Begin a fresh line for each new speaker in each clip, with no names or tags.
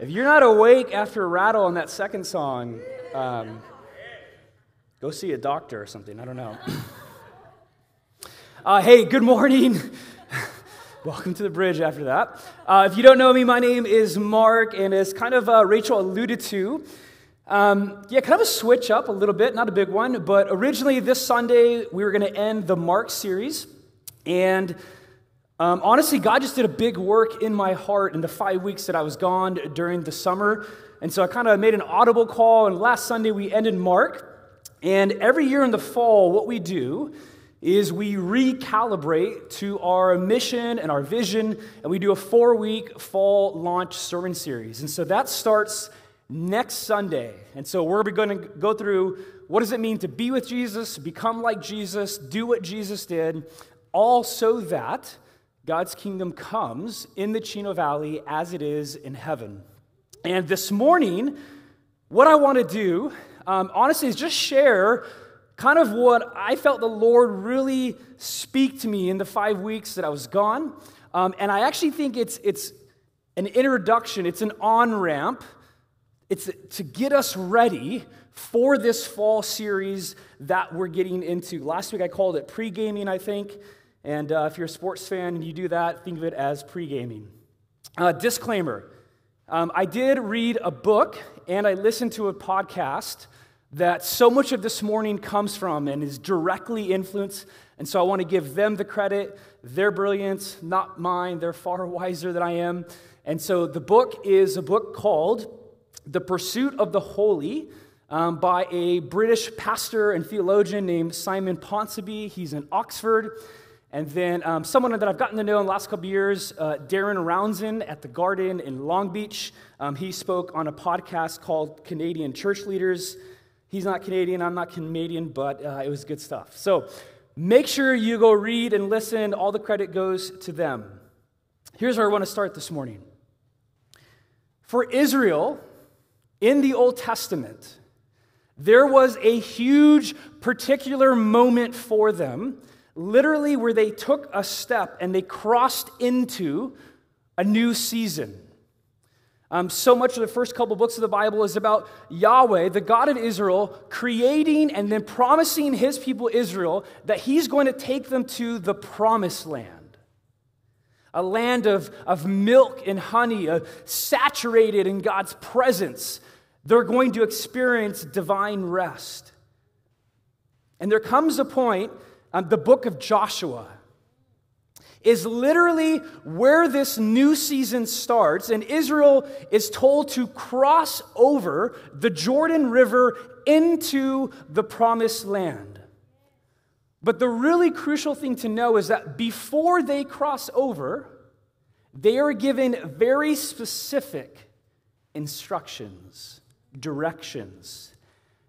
If you're not awake after a rattle on that second song, um, go see a doctor or something. I don't know. Uh, hey, good morning. Welcome to the bridge after that. Uh, if you don't know me, my name is Mark, and as kind of uh, Rachel alluded to, um, yeah, kind of a switch up a little bit, not a big one, but originally this Sunday we were going to end the Mark series. And um, honestly, God just did a big work in my heart in the five weeks that I was gone during the summer. And so I kind of made an audible call, and last Sunday we ended Mark. And every year in the fall, what we do is we recalibrate to our mission and our vision, and we do a four week fall launch sermon series. And so that starts next Sunday. And so we're going to go through what does it mean to be with Jesus, become like Jesus, do what Jesus did, all so that God's kingdom comes in the Chino Valley as it is in heaven. And this morning, what I want to do, um, honestly, is just share kind of what I felt the Lord really speak to me in the five weeks that I was gone. Um, and I actually think it's, it's an introduction, it's an on ramp it's to get us ready for this fall series that we're getting into. Last week I called it pre gaming, I think. And uh, if you're a sports fan and you do that, think of it as pre gaming. Uh, disclaimer um, I did read a book and I listened to a podcast that so much of this morning comes from and is directly influenced. And so I want to give them the credit, their brilliance, not mine. They're far wiser than I am. And so the book is a book called the Pursuit of the Holy um, by a British pastor and theologian named Simon Ponsonby. He's in Oxford. And then um, someone that I've gotten to know in the last couple years, uh, Darren Rouanzoin at the Garden in Long Beach. Um, he spoke on a podcast called Canadian Church Leaders. He's not Canadian, I'm not Canadian, but uh, it was good stuff. So make sure you go read and listen. All the credit goes to them. Here's where I want to start this morning. For Israel, in the Old Testament, there was a huge particular moment for them, literally, where they took a step and they crossed into a new season. Um, so much of the first couple books of the Bible is about Yahweh, the God of Israel, creating and then promising his people Israel that he's going to take them to the promised land a land of, of milk and honey, uh, saturated in God's presence. They're going to experience divine rest. And there comes a point, um, the book of Joshua is literally where this new season starts, and Israel is told to cross over the Jordan River into the promised land. But the really crucial thing to know is that before they cross over, they are given very specific instructions directions.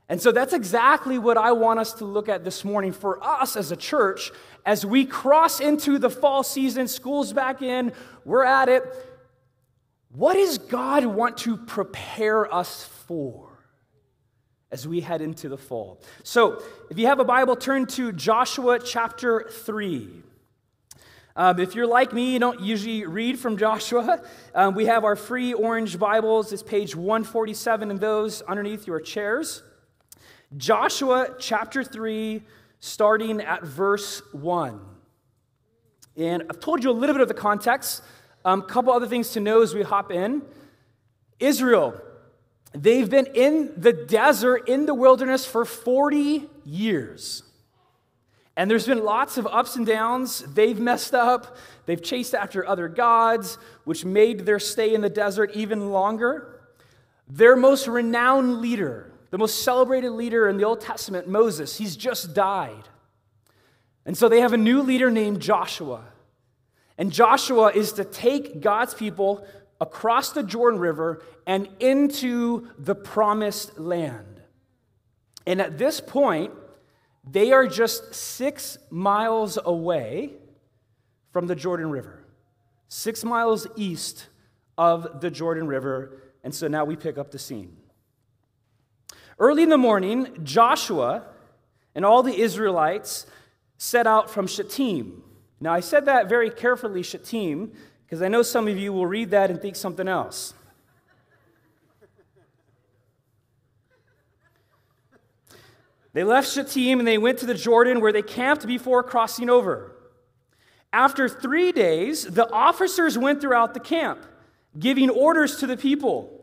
And so that's exactly what I want us to look at this morning for us as a church as we cross into the fall season, school's back in, we're at it. What does God want to prepare us for as we head into the fall? So, if you have a Bible, turn to Joshua chapter 3. Um, if you're like me, you don't usually read from Joshua. Um, we have our free orange Bibles. It's page 147 in those underneath your chairs. Joshua chapter 3, starting at verse 1. And I've told you a little bit of the context. A um, couple other things to know as we hop in. Israel, they've been in the desert, in the wilderness for 40 years. And there's been lots of ups and downs. They've messed up. They've chased after other gods, which made their stay in the desert even longer. Their most renowned leader, the most celebrated leader in the Old Testament, Moses, he's just died. And so they have a new leader named Joshua. And Joshua is to take God's people across the Jordan River and into the promised land. And at this point, they are just six miles away from the Jordan River, six miles east of the Jordan River. And so now we pick up the scene. Early in the morning, Joshua and all the Israelites set out from Shittim. Now, I said that very carefully, Shittim, because I know some of you will read that and think something else. They left Shittim and they went to the Jordan where they camped before crossing over. After three days, the officers went throughout the camp, giving orders to the people.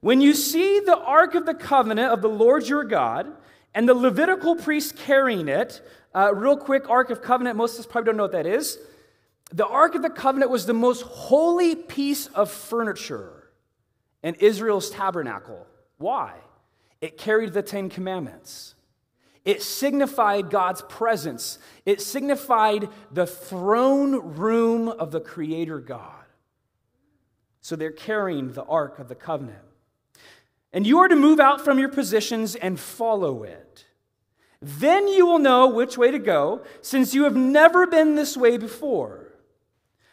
When you see the Ark of the Covenant of the Lord your God and the Levitical priest carrying it, uh, real quick, Ark of Covenant, most of us probably don't know what that is. The Ark of the Covenant was the most holy piece of furniture in Israel's tabernacle. Why? It carried the Ten Commandments. It signified God's presence. It signified the throne room of the Creator God. So they're carrying the Ark of the Covenant. And you are to move out from your positions and follow it. Then you will know which way to go, since you have never been this way before.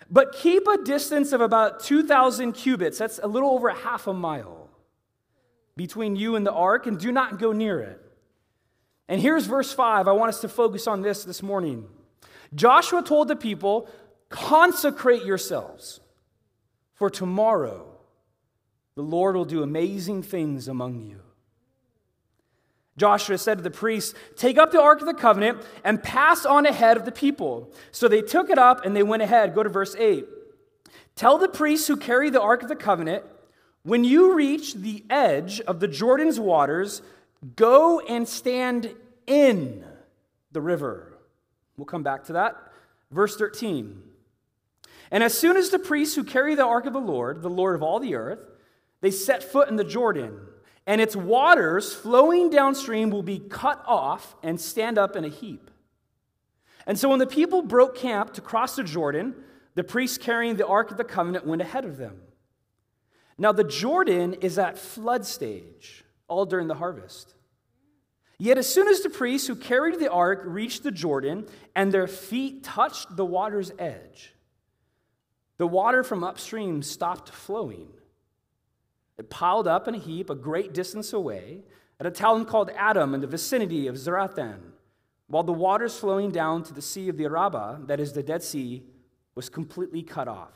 But keep a distance of about 2,000 cubits, that's a little over half a mile, between you and the ark, and do not go near it. And here's verse 5. I want us to focus on this this morning. Joshua told the people, Consecrate yourselves, for tomorrow the Lord will do amazing things among you. Joshua said to the priests, Take up the Ark of the Covenant and pass on ahead of the people. So they took it up and they went ahead. Go to verse 8. Tell the priests who carry the Ark of the Covenant, when you reach the edge of the Jordan's waters, Go and stand in the river. We'll come back to that. Verse 13. And as soon as the priests who carry the ark of the Lord, the Lord of all the earth, they set foot in the Jordan, and its waters flowing downstream will be cut off and stand up in a heap. And so when the people broke camp to cross the Jordan, the priests carrying the ark of the covenant went ahead of them. Now the Jordan is at flood stage, all during the harvest. Yet, as soon as the priests who carried the ark reached the Jordan and their feet touched the water's edge, the water from upstream stopped flowing. It piled up in a heap a great distance away at a town called Adam in the vicinity of Zarethan, while the waters flowing down to the Sea of the Arabah, that is the Dead Sea, was completely cut off.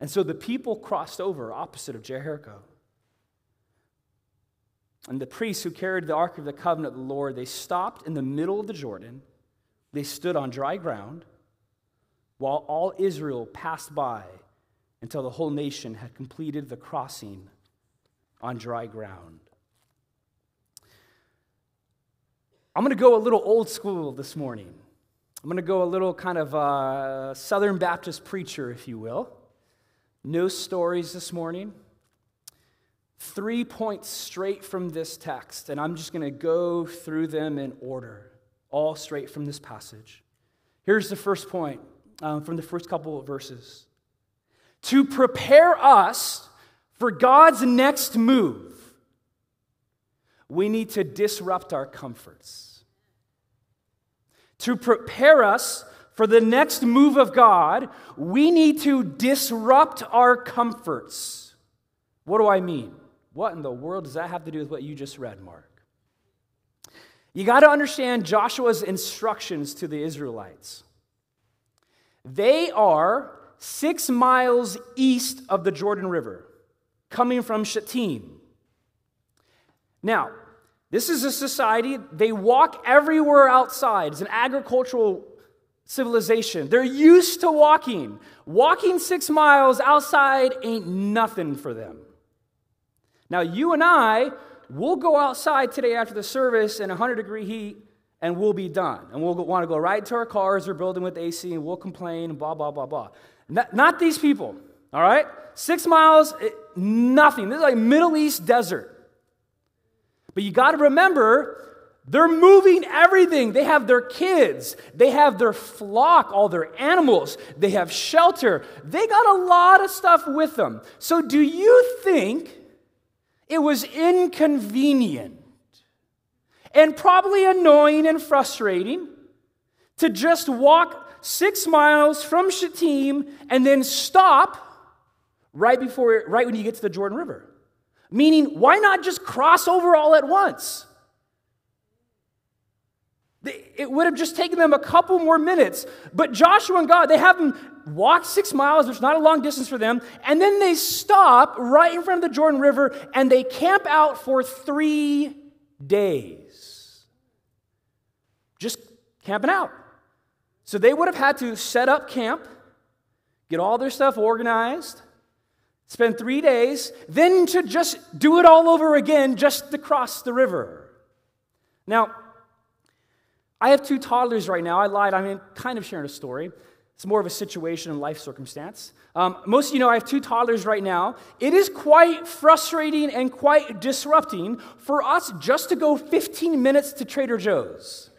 And so the people crossed over opposite of Jericho. And the priests who carried the Ark of the Covenant of the Lord, they stopped in the middle of the Jordan. They stood on dry ground while all Israel passed by until the whole nation had completed the crossing on dry ground. I'm going to go a little old school this morning. I'm going to go a little kind of uh, Southern Baptist preacher, if you will. No stories this morning three points straight from this text, and I'm just going to go through them in order, all straight from this passage. Here's the first point um, from the first couple of verses To prepare us for God's next move, we need to disrupt our comforts. To prepare us for the next move of God, we need to disrupt our comforts. What do I mean? What in the world does that have to do with what you just read, Mark? You got to understand Joshua's instructions to the Israelites. They are six miles east of the Jordan River, coming from Shittim. Now, this is a society, they walk everywhere outside. It's an agricultural civilization. They're used to walking. Walking six miles outside ain't nothing for them. Now, you and I, will go outside today after the service in 100 degree heat and we'll be done. And we'll want to go right to our cars or building with AC and we'll complain and blah, blah, blah, blah. Not, these people, all right? Six miles, it, nothing. This is like Middle East desert. But you got to remember, they're moving everything. They have their kids, they have their flock, all their animals, they have shelter. They got a lot of stuff with them. So, do you think it was inconvenient and probably annoying and frustrating to just walk six miles from Shittim and then stop right before, right when you get to the Jordan River. Meaning, why not just cross over all at once? It would have just taken them a couple more minutes. But Joshua and God, they have them walk six miles, which is not a long distance for them, and then they stop right in front of the Jordan River and they camp out for three days. just camping out. So they would have had to set up camp, get all their stuff organized, spend three days, then to just do it all over again just to cross the river. Now, I have two toddlers right now. I lied. I mean, kind of sharing a story. It's more of a situation and life circumstance. Um, most of you know I have two toddlers right now. It is quite frustrating and quite disrupting for us just to go 15 minutes to Trader Joe's.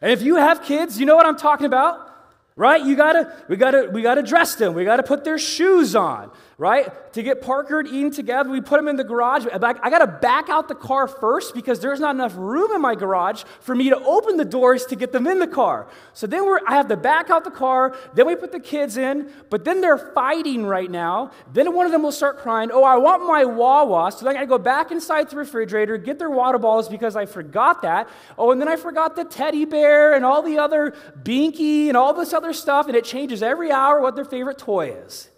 And if you have kids, you know what I'm talking about, right? You gotta, we gotta, we gotta dress them. We gotta put their shoes on right? To get Parker and Eden together, we put them in the garage. I got to back out the car first because there's not enough room in my garage for me to open the doors to get them in the car. So then I have to back out the car. Then we put the kids in, but then they're fighting right now. Then one of them will start crying, Oh, I want my Wawa. So then I got to go back inside the refrigerator, get their water bottles because I forgot that. Oh, and then I forgot the teddy bear and all the other binky and all this other stuff. And it changes every hour what their favorite toy is.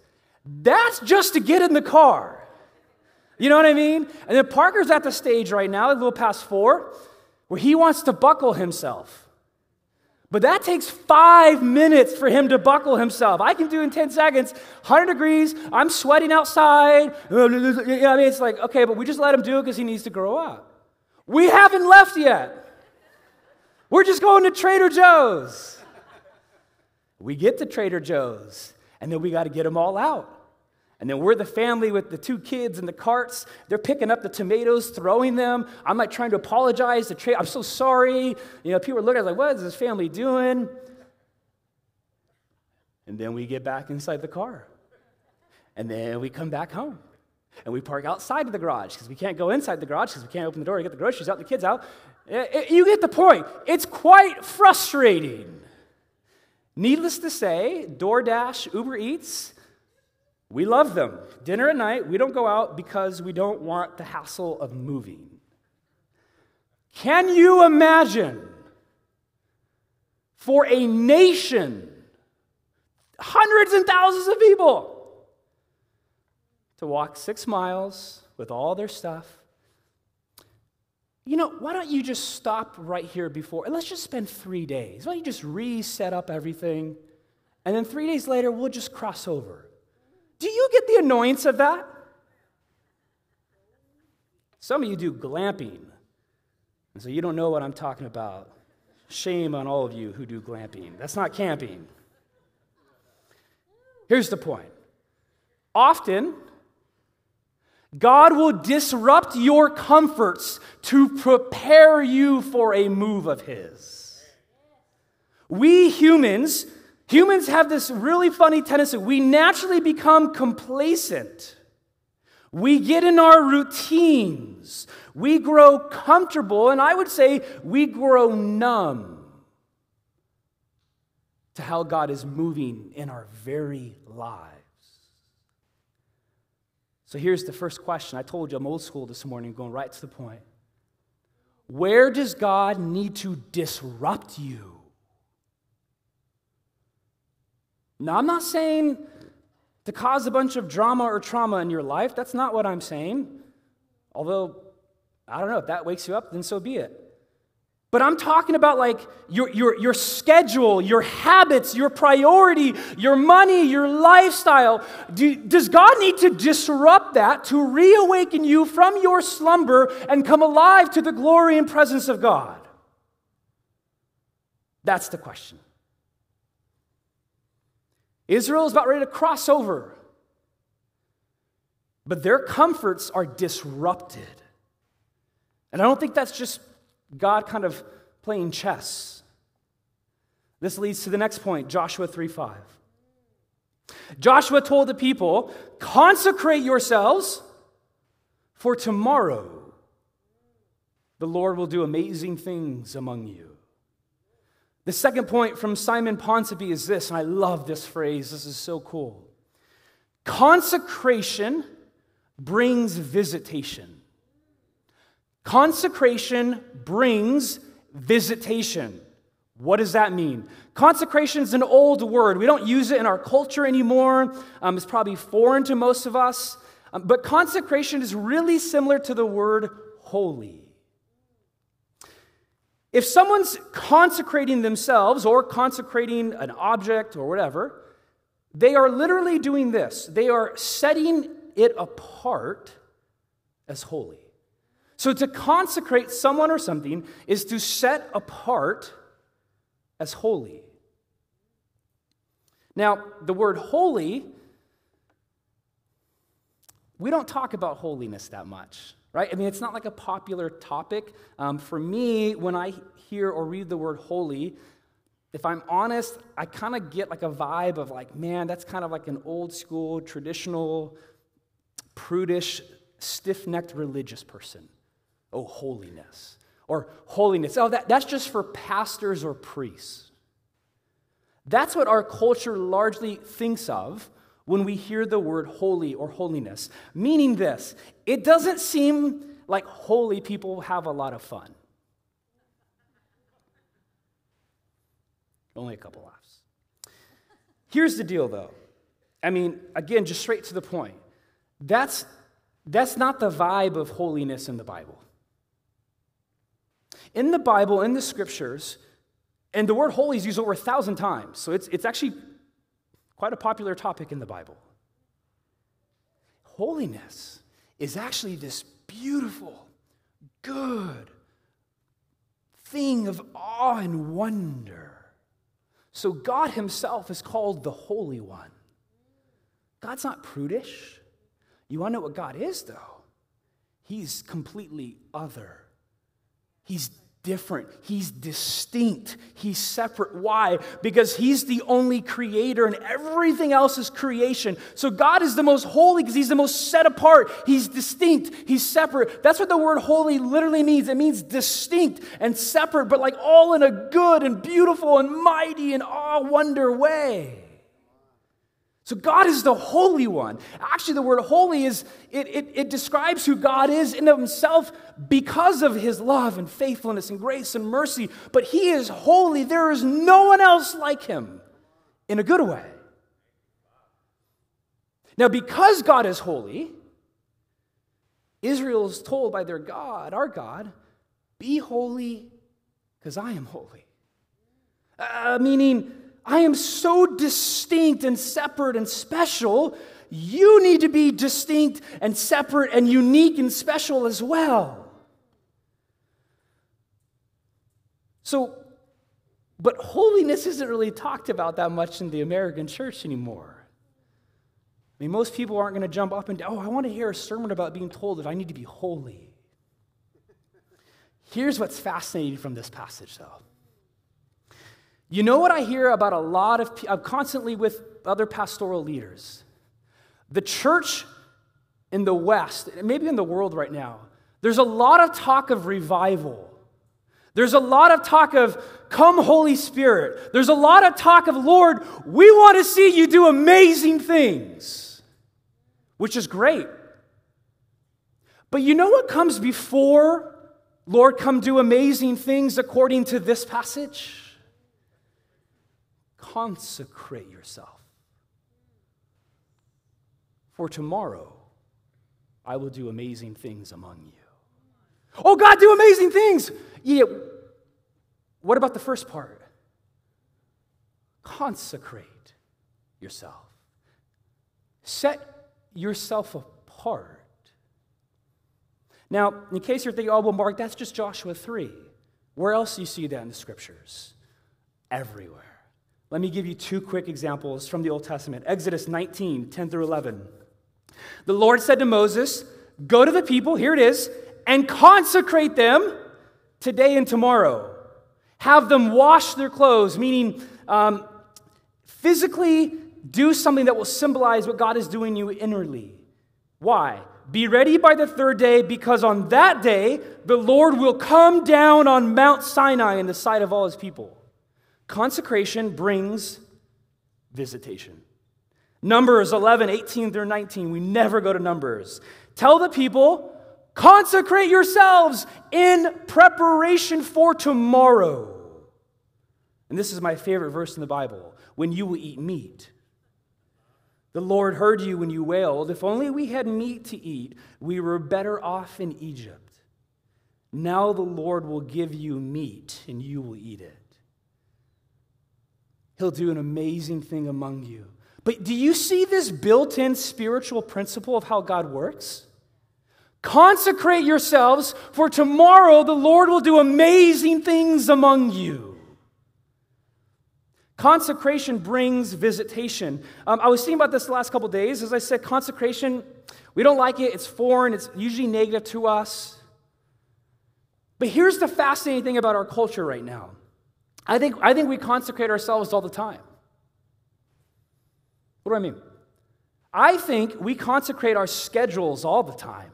That's just to get in the car. You know what I mean? And then Parker's at the stage right now, a little past four, where he wants to buckle himself. But that takes five minutes for him to buckle himself. I can do in 10 seconds, 100 degrees, I'm sweating outside. You know what I mean? It's like, okay, but we just let him do it because he needs to grow up. We haven't left yet. We're just going to Trader Joe's. We get to Trader Joe's. And then we got to get them all out. And then we're the family with the two kids and the carts. They're picking up the tomatoes, throwing them. I'm like trying to apologize to Trey. I'm so sorry. You know, people are looking at like, what is this family doing? And then we get back inside the car. And then we come back home. And we park outside of the garage because we can't go inside the garage because we can't open the door to get the groceries out, and the kids out. Eh, eh, you get the point. It's quite frustrating. Needless to say, DoorDash, Uber Eats, we love them. Dinner at night, we don't go out because we don't want the hassle of moving. Can you imagine for a nation, hundreds and thousands of people, to walk six miles with all their stuff you know, why don't you just stop right here before, and let's just spend three days. Why don't you just reset up everything, and then three days later, we'll just cross over. Do you get the annoyance of that? Some of you do glamping, and so you don't know what I'm talking about. Shame on all of you who do glamping. That's not camping. Here's the point. Often, God will disrupt your comforts to prepare you for a move of His. We humans, humans have this really funny tendency. We naturally become complacent. We get in our routines. We grow comfortable, and I would say we grow numb to how God is moving in our very lives. So here's the first question. I told you I'm old school this morning, going right to the point. Where does God need to disrupt you? Now, I'm not saying to cause a bunch of drama or trauma in your life. That's not what I'm saying. Although, I don't know, if that wakes you up, then so be it. But I'm talking about like your, your, your schedule, your habits, your priority, your money, your lifestyle. Do, does God need to disrupt that to reawaken you from your slumber and come alive to the glory and presence of God? That's the question. Israel is about ready to cross over, but their comforts are disrupted. And I don't think that's just God kind of playing chess. This leads to the next point Joshua 3 5. Joshua told the people, Consecrate yourselves, for tomorrow the Lord will do amazing things among you. The second point from Simon Ponsonby is this, and I love this phrase. This is so cool. Consecration brings visitation. Consecration brings visitation. What does that mean? Consecration is an old word. We don't use it in our culture anymore. Um, it's probably foreign to most of us. Um, but consecration is really similar to the word holy. If someone's consecrating themselves or consecrating an object or whatever, they are literally doing this. They are setting it apart as holy. So to consecrate someone or something is to set apart as holy. Now, the word holy, we don't talk about holiness that much, right? I mean, it's not like a popular topic. Um, for me, when I hear or read the word holy, if I'm honest, I kind of get like a vibe of like, man, that's kind of like an old school, traditional, prudish, stiff necked religious person. Oh, holiness. Or holiness. Oh, that, that's just for pastors or priests. That's what our culture largely thinks of when we hear the word holy or holiness, meaning this it doesn't seem like holy people have a lot of fun. Only a couple laughs. Here's the deal, though. I mean, again, just straight to the point. That's, that's not the vibe of holiness in the Bible. In the Bible, in the scriptures, and the word holy is used over a thousand times, so it's, it's actually quite a popular topic in the Bible. Holiness is actually this beautiful, good thing of awe and wonder. So God Himself is called the Holy One. God's not prudish. You want to know what God is, though? He's completely other. He's different. He's distinct. He's separate. Why? Because He's the only creator and everything else is creation. So God is the most holy because He's the most set apart. He's distinct. He's separate. That's what the word holy literally means. It means distinct and separate, but like all in a good and beautiful and mighty and awe wonder way. So God is the Holy One. Actually, the word holy is, it, it, it, describes who God is in himself because of his love and faithfulness and grace and mercy. But he is holy. There is no one else like him in a good way. Now, because God is holy, Israel is told by their God, our God, be holy because I am holy. Uh, meaning, I am so distinct and separate and special. You need to be distinct and separate and unique and special as well. So, but holiness isn't really talked about that much in the American church anymore. I mean, most people aren't going to jump up and down, oh, I want to hear a sermon about being told that I need to be holy. Here's what's fascinating from this passage, though. You know what I hear about a lot of, I'm uh, constantly with other pastoral leaders. The church in the West, maybe in the world right now, there's a lot of talk of revival. There's a lot of talk of, come, Holy Spirit. There's a lot of talk of, Lord, we want to see you do amazing things, which is great. But you know what comes before, Lord, come do amazing things according to this passage? Consecrate yourself. For tomorrow I will do amazing things among you. Oh, God, do amazing things. Yeah. What about the first part? Consecrate yourself. Set yourself apart. Now, in case you're thinking, oh, well, Mark, that's just Joshua 3. Where else do you see that in the scriptures? Everywhere. Let me give you two quick examples from the Old Testament Exodus 19, 10 through 11. The Lord said to Moses, Go to the people, here it is, and consecrate them today and tomorrow. Have them wash their clothes, meaning um, physically do something that will symbolize what God is doing you inwardly. Why? Be ready by the third day, because on that day the Lord will come down on Mount Sinai in the sight of all his people. Consecration brings visitation. Numbers 11, 18 through 19. We never go to Numbers. Tell the people, consecrate yourselves in preparation for tomorrow. And this is my favorite verse in the Bible when you will eat meat. The Lord heard you when you wailed, If only we had meat to eat, we were better off in Egypt. Now the Lord will give you meat, and you will eat it. He'll do an amazing thing among you. But do you see this built in spiritual principle of how God works? Consecrate yourselves, for tomorrow the Lord will do amazing things among you. Consecration brings visitation. Um, I was thinking about this the last couple days. As I said, consecration, we don't like it. It's foreign, it's usually negative to us. But here's the fascinating thing about our culture right now I think, I think we consecrate ourselves all the time. What do I mean? I think we consecrate our schedules all the time.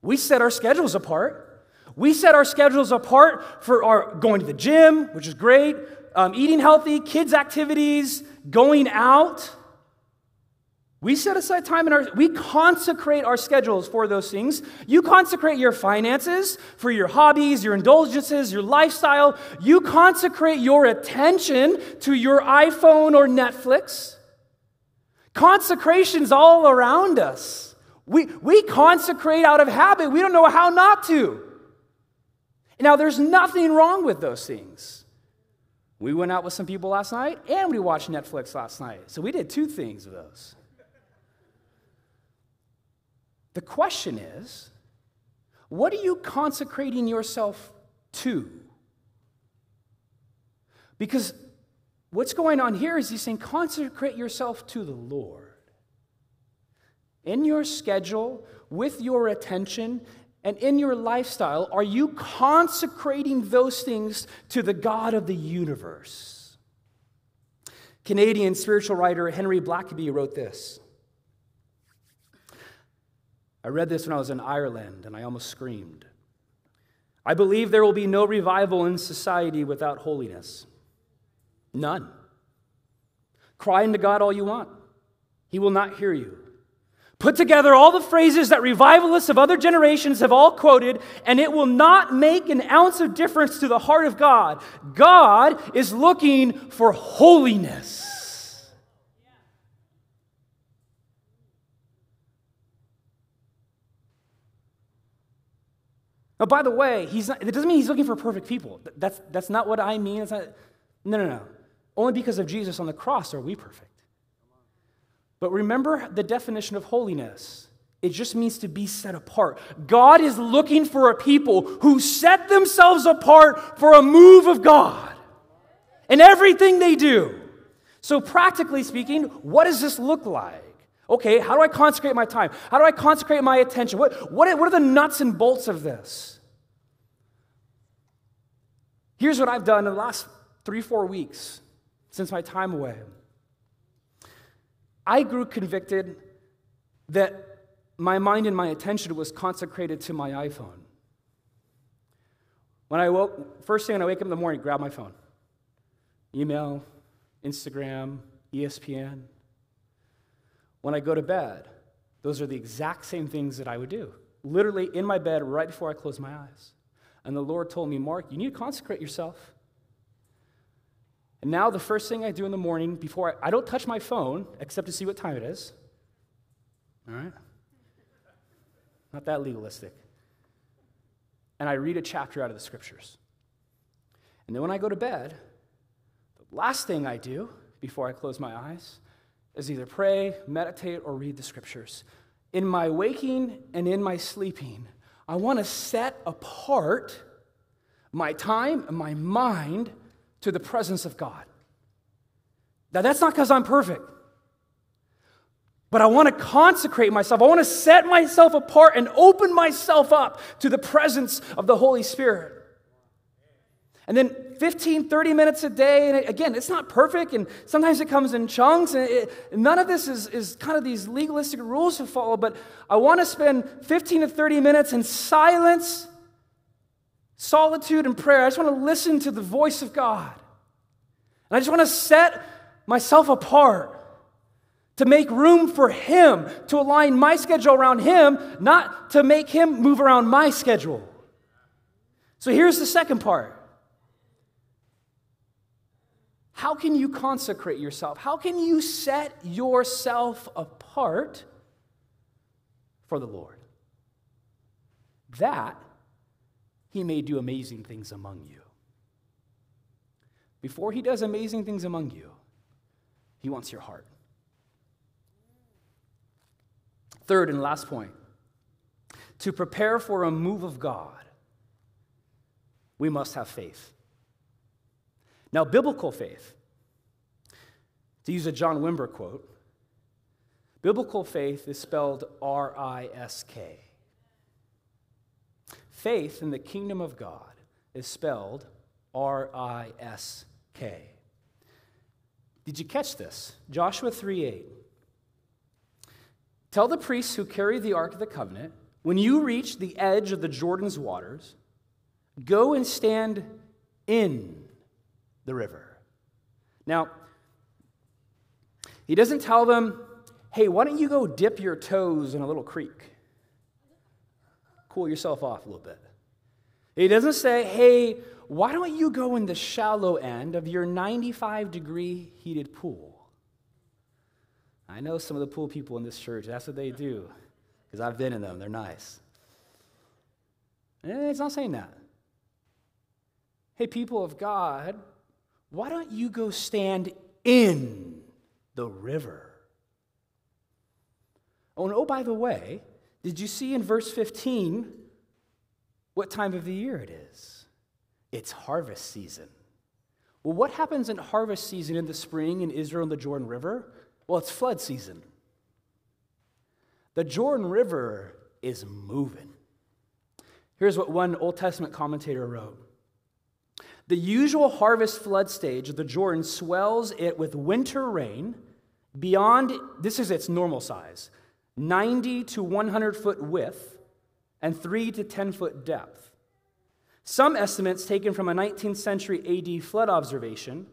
We set our schedules apart. We set our schedules apart for our going to the gym, which is great, um, eating healthy, kids' activities, going out. We set aside time in our, we consecrate our schedules for those things. You consecrate your finances for your hobbies, your indulgences, your lifestyle. You consecrate your attention to your iPhone or Netflix. Consecration's all around us. We, we consecrate out of habit. We don't know how not to. Now, there's nothing wrong with those things. We went out with some people last night and we watched Netflix last night. So we did two things of those. The question is what are you consecrating yourself to? Because what's going on here is he's saying consecrate yourself to the Lord. In your schedule, with your attention, and in your lifestyle, are you consecrating those things to the God of the universe? Canadian spiritual writer Henry Blackaby wrote this. I read this when I was in Ireland and I almost screamed. I believe there will be no revival in society without holiness. None. Cry unto God all you want, He will not hear you. Put together all the phrases that revivalists of other generations have all quoted, and it will not make an ounce of difference to the heart of God. God is looking for holiness. Now, by the way, he's not, it doesn't mean he's looking for perfect people. That's, that's not what I mean. It's Not, no, no, no. Only because of Jesus on the cross are we perfect. But remember the definition of holiness. It just means to be set apart. God is looking for a people who set themselves apart for a move of God in everything they do. So, practically speaking, what does this look like? Okay, how do I consecrate my time? How do I consecrate my attention? What, what, what are the nuts and bolts of this? Here's what I've done in the last three, four weeks since my time away. I grew convicted that my mind and my attention was consecrated to my iPhone. When I woke, first thing when I wake up in the morning, grab my phone. Email, Instagram, ESPN. When I go to bed, those are the exact same things that I would do. Literally in my bed right before I close my eyes. And the Lord told me, Mark, you need to consecrate yourself. And now the first thing I do in the morning before I, I don't touch my phone except to see what time it is. All right? Not that legalistic. And I read a chapter out of the scriptures. And then when I go to bed, the last thing I do before I close my eyes is either pray, meditate, or read the scriptures. In my waking and in my sleeping, I want to set apart my time and my mind to the presence of God. Now, that's not because I'm perfect, but I want to consecrate myself. I want to set myself apart and open myself up to the presence of the Holy Spirit. And then 15, 30 minutes a day. And again, it's not perfect, and sometimes it comes in chunks. And it, none of this is, is kind of these legalistic rules to follow, but I want to spend 15 to 30 minutes in silence solitude and prayer. I just want to listen to the voice of God. And I just want to set myself apart to make room for Him, to align my schedule around Him, not to make Him move around my schedule. So here's the second part. How can you consecrate yourself? How can you set yourself apart for the Lord? That he may do amazing things among you. Before he does amazing things among you, he wants your heart. Third and last point to prepare for a move of God, we must have faith. Now, biblical faith, to use a John Wimber quote, biblical faith is spelled R I S K. Faith in the kingdom of God is spelled R I S K. Did you catch this? Joshua 3 8. Tell the priests who carry the Ark of the Covenant, when you reach the edge of the Jordan's waters, go and stand in the river. Now, he doesn't tell them, hey, why don't you go dip your toes in a little creek? Cool yourself off a little bit. He doesn't say, hey, why don't you go in the shallow end of your 95 degree heated pool? I know some of the pool people in this church, that's what they do, because I've been in them. They're nice. Eh, and it's not saying that. Hey, people of God, why don't you go stand in the river? Oh, and oh, by the way, did you see in verse 15 what time of the year it is? It's harvest season. Well, what happens in harvest season in the spring in Israel and the Jordan River? Well, it's flood season. The Jordan River is moving. Here's what one Old Testament commentator wrote The usual harvest flood stage of the Jordan swells it with winter rain beyond, this is its normal size, 90 to 100 foot width and 3 to 10 foot depth. Some estimates taken from a 19th century AD flood observation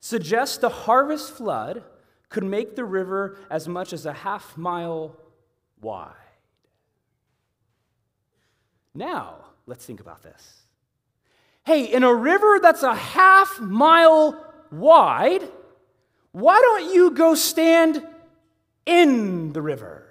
suggest the harvest flood could make the river as much as a half mile wide. Now, let's think about this. Hey, in a river that's a half mile wide, why don't you go stand in the river?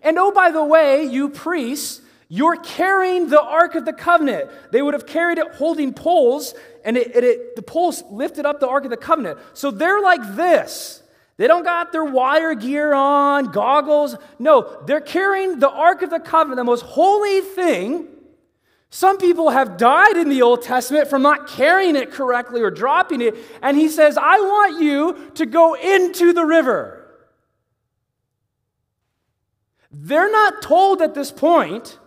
And oh, by the way, you priests, you're carrying the Ark of the Covenant. They would have carried it holding poles, and it, it, it, the poles lifted up the Ark of the Covenant. So they're like this. They don't got their wire gear on, goggles. No, they're carrying the Ark of the Covenant, the most holy thing. Some people have died in the Old Testament from not carrying it correctly or dropping it. And he says, I want you to go into the river. They're not told at this point,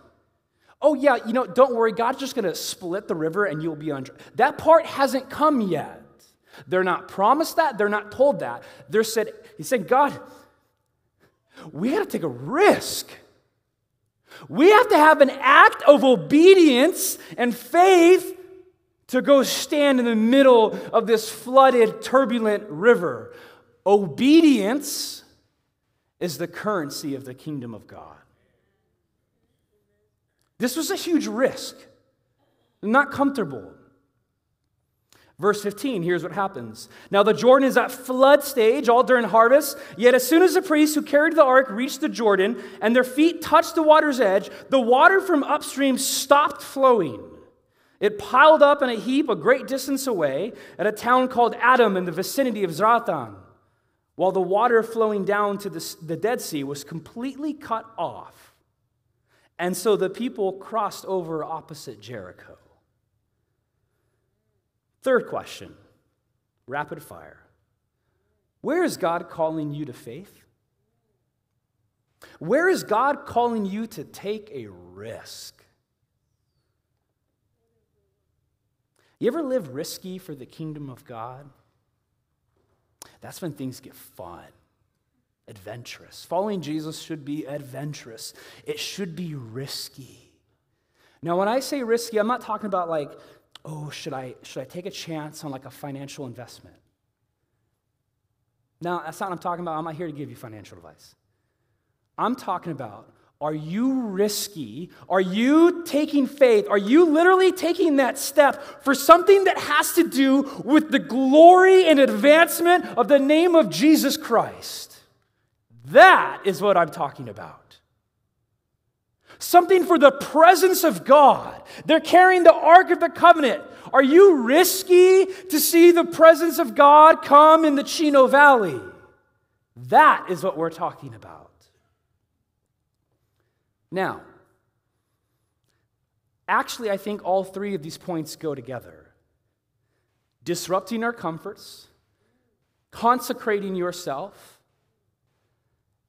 oh, yeah, you know, don't worry, God's just going to split the river and you'll be on. That part hasn't come yet. They're not promised that. They're not told that. They're said, He's saying, God, we have to take a risk. We have to have an act of obedience and faith to go stand in the middle of this flooded, turbulent river. Obedience is the currency of the kingdom of God. This was a huge risk, not comfortable. Verse 15, here's what happens. Now the Jordan is at flood stage, all during harvest. Yet as soon as the priests who carried the ark reached the Jordan and their feet touched the water's edge, the water from upstream stopped flowing. It piled up in a heap a great distance away at a town called Adam in the vicinity of Zarethan, while the water flowing down to the, the Dead Sea was completely cut off. And so the people crossed over opposite Jericho. Third question rapid fire. Where is God calling you to faith? Where is God calling you to take a risk? You ever live risky for the kingdom of God? That's when things get fun, adventurous. Following Jesus should be adventurous, it should be risky. Now, when I say risky, I'm not talking about like oh, should I, should I take a chance on like a financial investment? Now, that's not what I'm talking about. I'm not here to give you financial advice. I'm talking about are you risky? Are you taking faith? Are you literally taking that step for something that has to do with the glory and advancement of the name of Jesus Christ? That is what I'm talking about. Something for the presence of God. They're carrying the Ark of the Covenant. Are you risky to see the presence of God come in the Chino Valley? That is what we're talking about. Now, actually, I think all three of these points go together disrupting our comforts, consecrating yourself,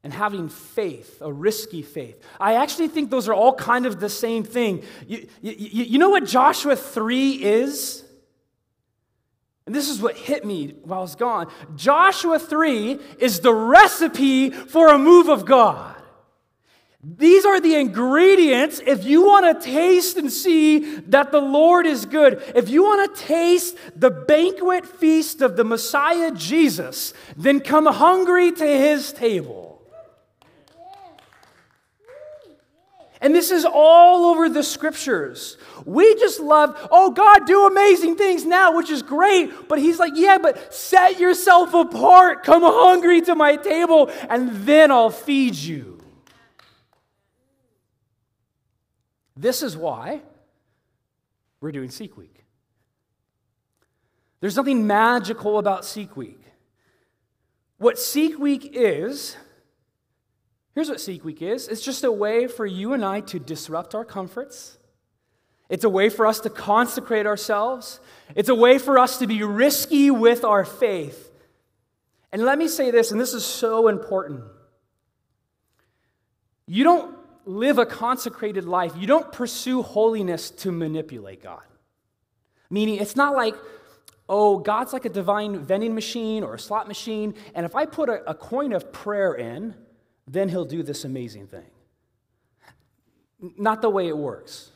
and having faith, a risky faith. I actually think those are all kind of the same thing. You, you, you know what Joshua 3 is? And this is what hit me while I was gone. Joshua 3 is the recipe for a move of God. These are the ingredients if you want to taste and see that the Lord is good. If you want to taste the banquet feast of the Messiah Jesus, then come hungry to his table. And this is all over the scriptures. We just love, oh, God, do amazing things now, which is great. But He's like, yeah, but set yourself apart. Come hungry to my table, and then I'll feed you. This is why we're doing Seek Week. There's nothing magical about Seek Week. What Seek Week is, here's what Seek Week is it's just a way for you and I to disrupt our comforts. It's a way for us to consecrate ourselves. It's a way for us to be risky with our faith. And let me say this, and this is so important. You don't live a consecrated life, you don't pursue holiness to manipulate God. Meaning, it's not like, oh, God's like a divine vending machine or a slot machine, and if I put a, a coin of prayer in, then he'll do this amazing thing. Not the way it works.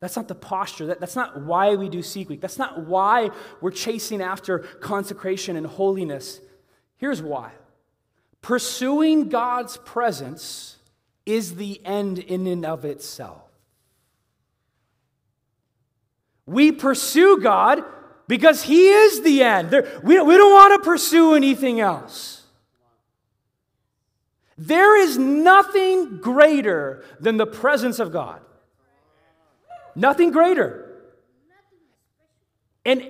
That's not the posture. That, that's not why we do Seek Week. That's not why we're chasing after consecration and holiness. Here's why Pursuing God's presence is the end in and of itself. We pursue God because He is the end. we, we don't want to pursue anything else. There is nothing greater than the presence of God. Nothing greater. And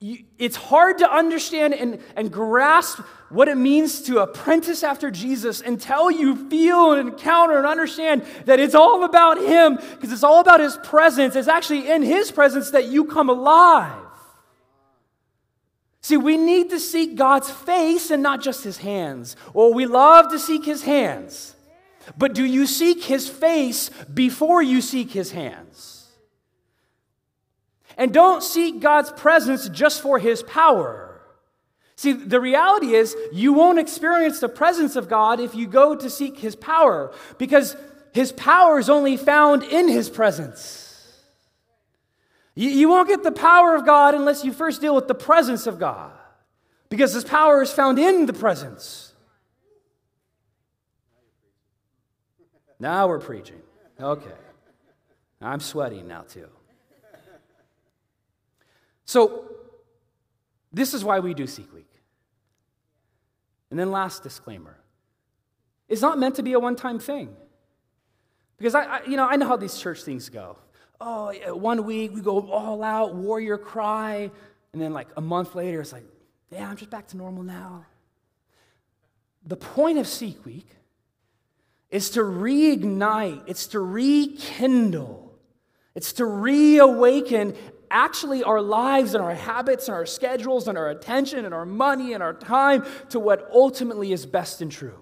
it's hard to understand and, and grasp what it means to apprentice after Jesus until you feel and encounter and understand that it's all about Him because it's all about His presence. It's actually in His presence that you come alive. See, we need to seek God's face and not just His hands. Well, we love to seek His hands, but do you seek His face before you seek His hands? And don't seek God's presence just for his power. See, the reality is you won't experience the presence of God if you go to seek his power, because his power is only found in his presence. You, you won't get the power of God unless you first deal with the presence of God, because his power is found in the presence. Now we're preaching. Okay. I'm sweating now, too. So, this is why we do Seek Week. And then, last disclaimer it's not meant to be a one time thing. Because I, I, you know, I know how these church things go. Oh, one week we go all out, warrior cry, and then like a month later it's like, yeah, I'm just back to normal now. The point of Seek Week is to reignite, it's to rekindle, it's to reawaken actually our lives and our habits and our schedules and our attention and our money and our time to what ultimately is best and true.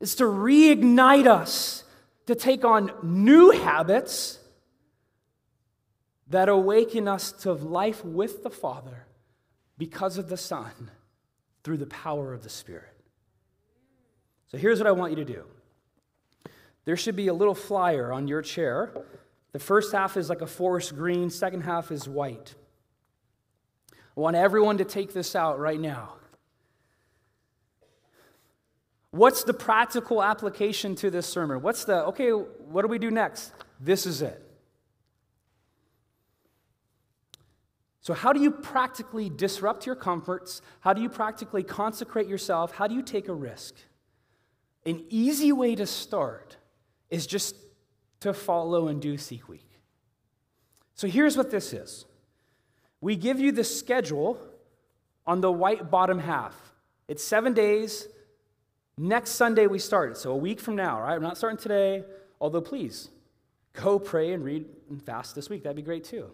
It's to reignite us to take on new habits that awaken us to life with the Father because of the Son through the power of the Spirit. So here's what I want you to do there should be a little flyer on your chair the first half is like a forest green, second half is white. I want everyone to take this out right now. What's the practical application to this sermon? What's the, okay, what do we do next? This is it. So, how do you practically disrupt your comforts? How do you practically consecrate yourself? How do you take a risk? an easy way to start is just to follow and do Seek Week. So here's what this is we give you the schedule on the white bottom half. It's seven days. Next Sunday we start. So a week from now, right? I'm not starting today, although please go pray and read and fast this week. That'd be great too.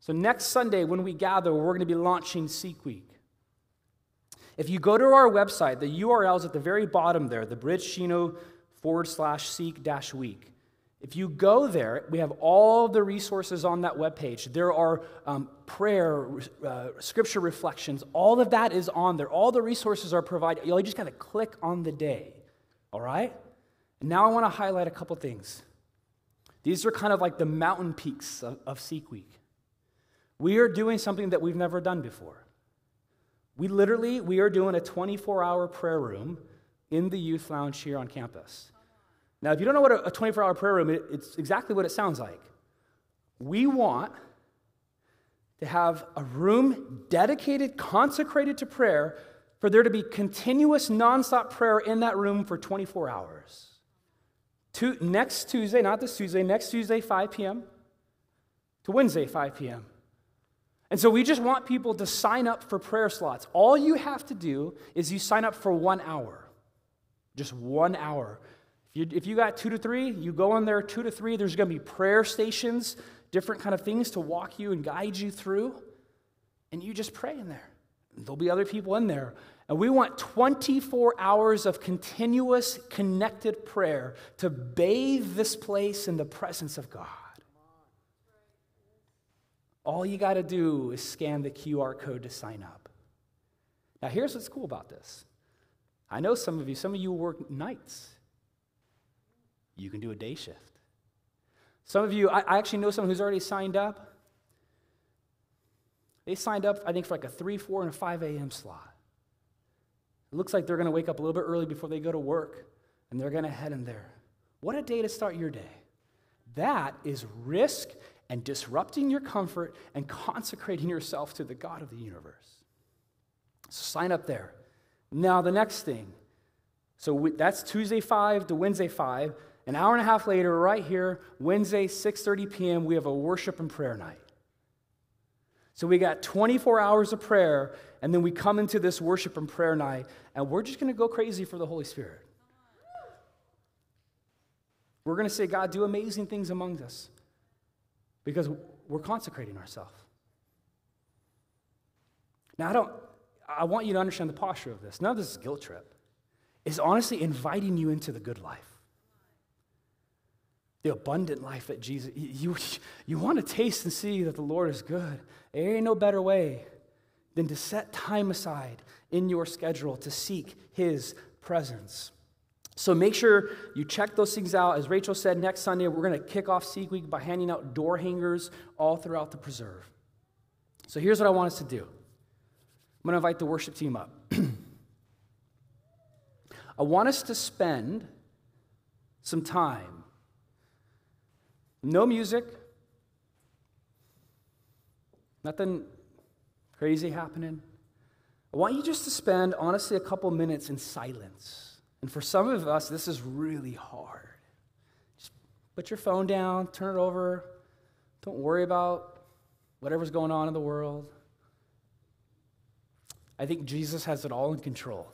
So next Sunday when we gather, we're going to be launching Seek Week. If you go to our website, the URL is at the very bottom there, the bridge forward slash seek dash week. If you go there, we have all the resources on that webpage. There are um, prayer, uh, scripture reflections. All of that is on there. All the resources are provided. You just got to click on the day. All right? And now I want to highlight a couple things. These are kind of like the mountain peaks of, of Seek Week. We are doing something that we've never done before. We literally, we are doing a 24-hour prayer room in the youth lounge here on campus. Now, if you don't know what a 24 hour prayer room is, it's exactly what it sounds like. We want to have a room dedicated, consecrated to prayer, for there to be continuous, nonstop prayer in that room for 24 hours. To, next Tuesday, not this Tuesday, next Tuesday, 5 p.m., to Wednesday, 5 p.m. And so we just want people to sign up for prayer slots. All you have to do is you sign up for one hour, just one hour. If you, got two to three, you go in there two to three. There's going to be prayer stations, different kind of things to walk you and guide you through. And you just pray in there. There'll be other people in there. And we want 24 hours of continuous connected prayer to bathe this place in the presence of God. All you got to do is scan the QR code to sign up. Now, here's what's cool about this. I know some of you, some of you work nights you can do a day shift. Some of you, I, I actually know someone who's already signed up. They signed up, I think, for like a 3, 4, and a 5 a.m. slot. It looks like they're going to wake up a little bit early before they go to work, and they're going to head in there. What a day to start your day. That is risk and disrupting your comfort and consecrating yourself to the God of the universe. So sign up there. Now, the next thing. So that's Tuesday 5 to Wednesday 5. An hour and a half later, right here, Wednesday, 6:30 p.m., we have a worship and prayer night. So we got 24 hours of prayer, and then we come into this worship and prayer night, and we're just going to go crazy for the Holy Spirit. We're going to say, God, do amazing things among us because we're consecrating ourselves. Now, I don't, I want you to understand the posture of this. None of this is guilt trip. It's honestly inviting you into the good life the abundant life that Jesus, you, you want to taste and see that the Lord is good. There ain't no better way than to set time aside in your schedule to seek His presence. So make sure you check those things out. As Rachel said, next Sunday we're going to kick off Seek Week by handing out door hangers all throughout the preserve. So here's what I want us to do I'm going to invite the worship team up. I want us to spend some time no music, nothing crazy happening. I want you just to spend, honestly, a couple minutes in silence. And for some of us, this is really hard. Just put your phone down, turn it over. Don't worry about whatever's going on in the world. I think Jesus has it all in control.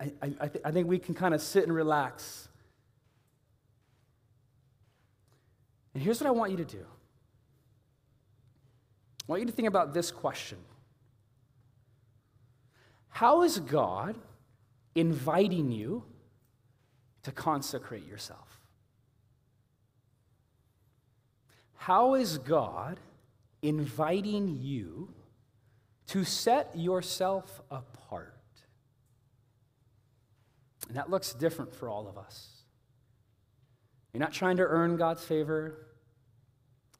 I, I, I, th- I think we can kind of sit and relax And here's what I want you to do I want you to think about this question How is God inviting you to consecrate yourself? How is God inviting you to set yourself apart? And that looks different for all of us. You're not trying to earn God's favor.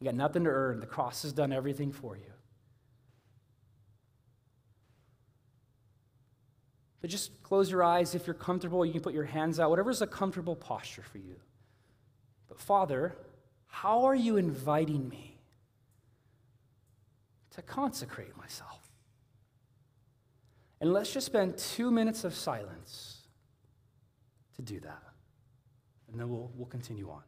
You got nothing to earn. The cross has done everything for you. But just close your eyes. If you're comfortable, you can put your hands out, whatever's a comfortable posture for you. But, Father, how are you inviting me to consecrate myself? And let's just spend two minutes of silence to do that. And then we'll, we'll continue on.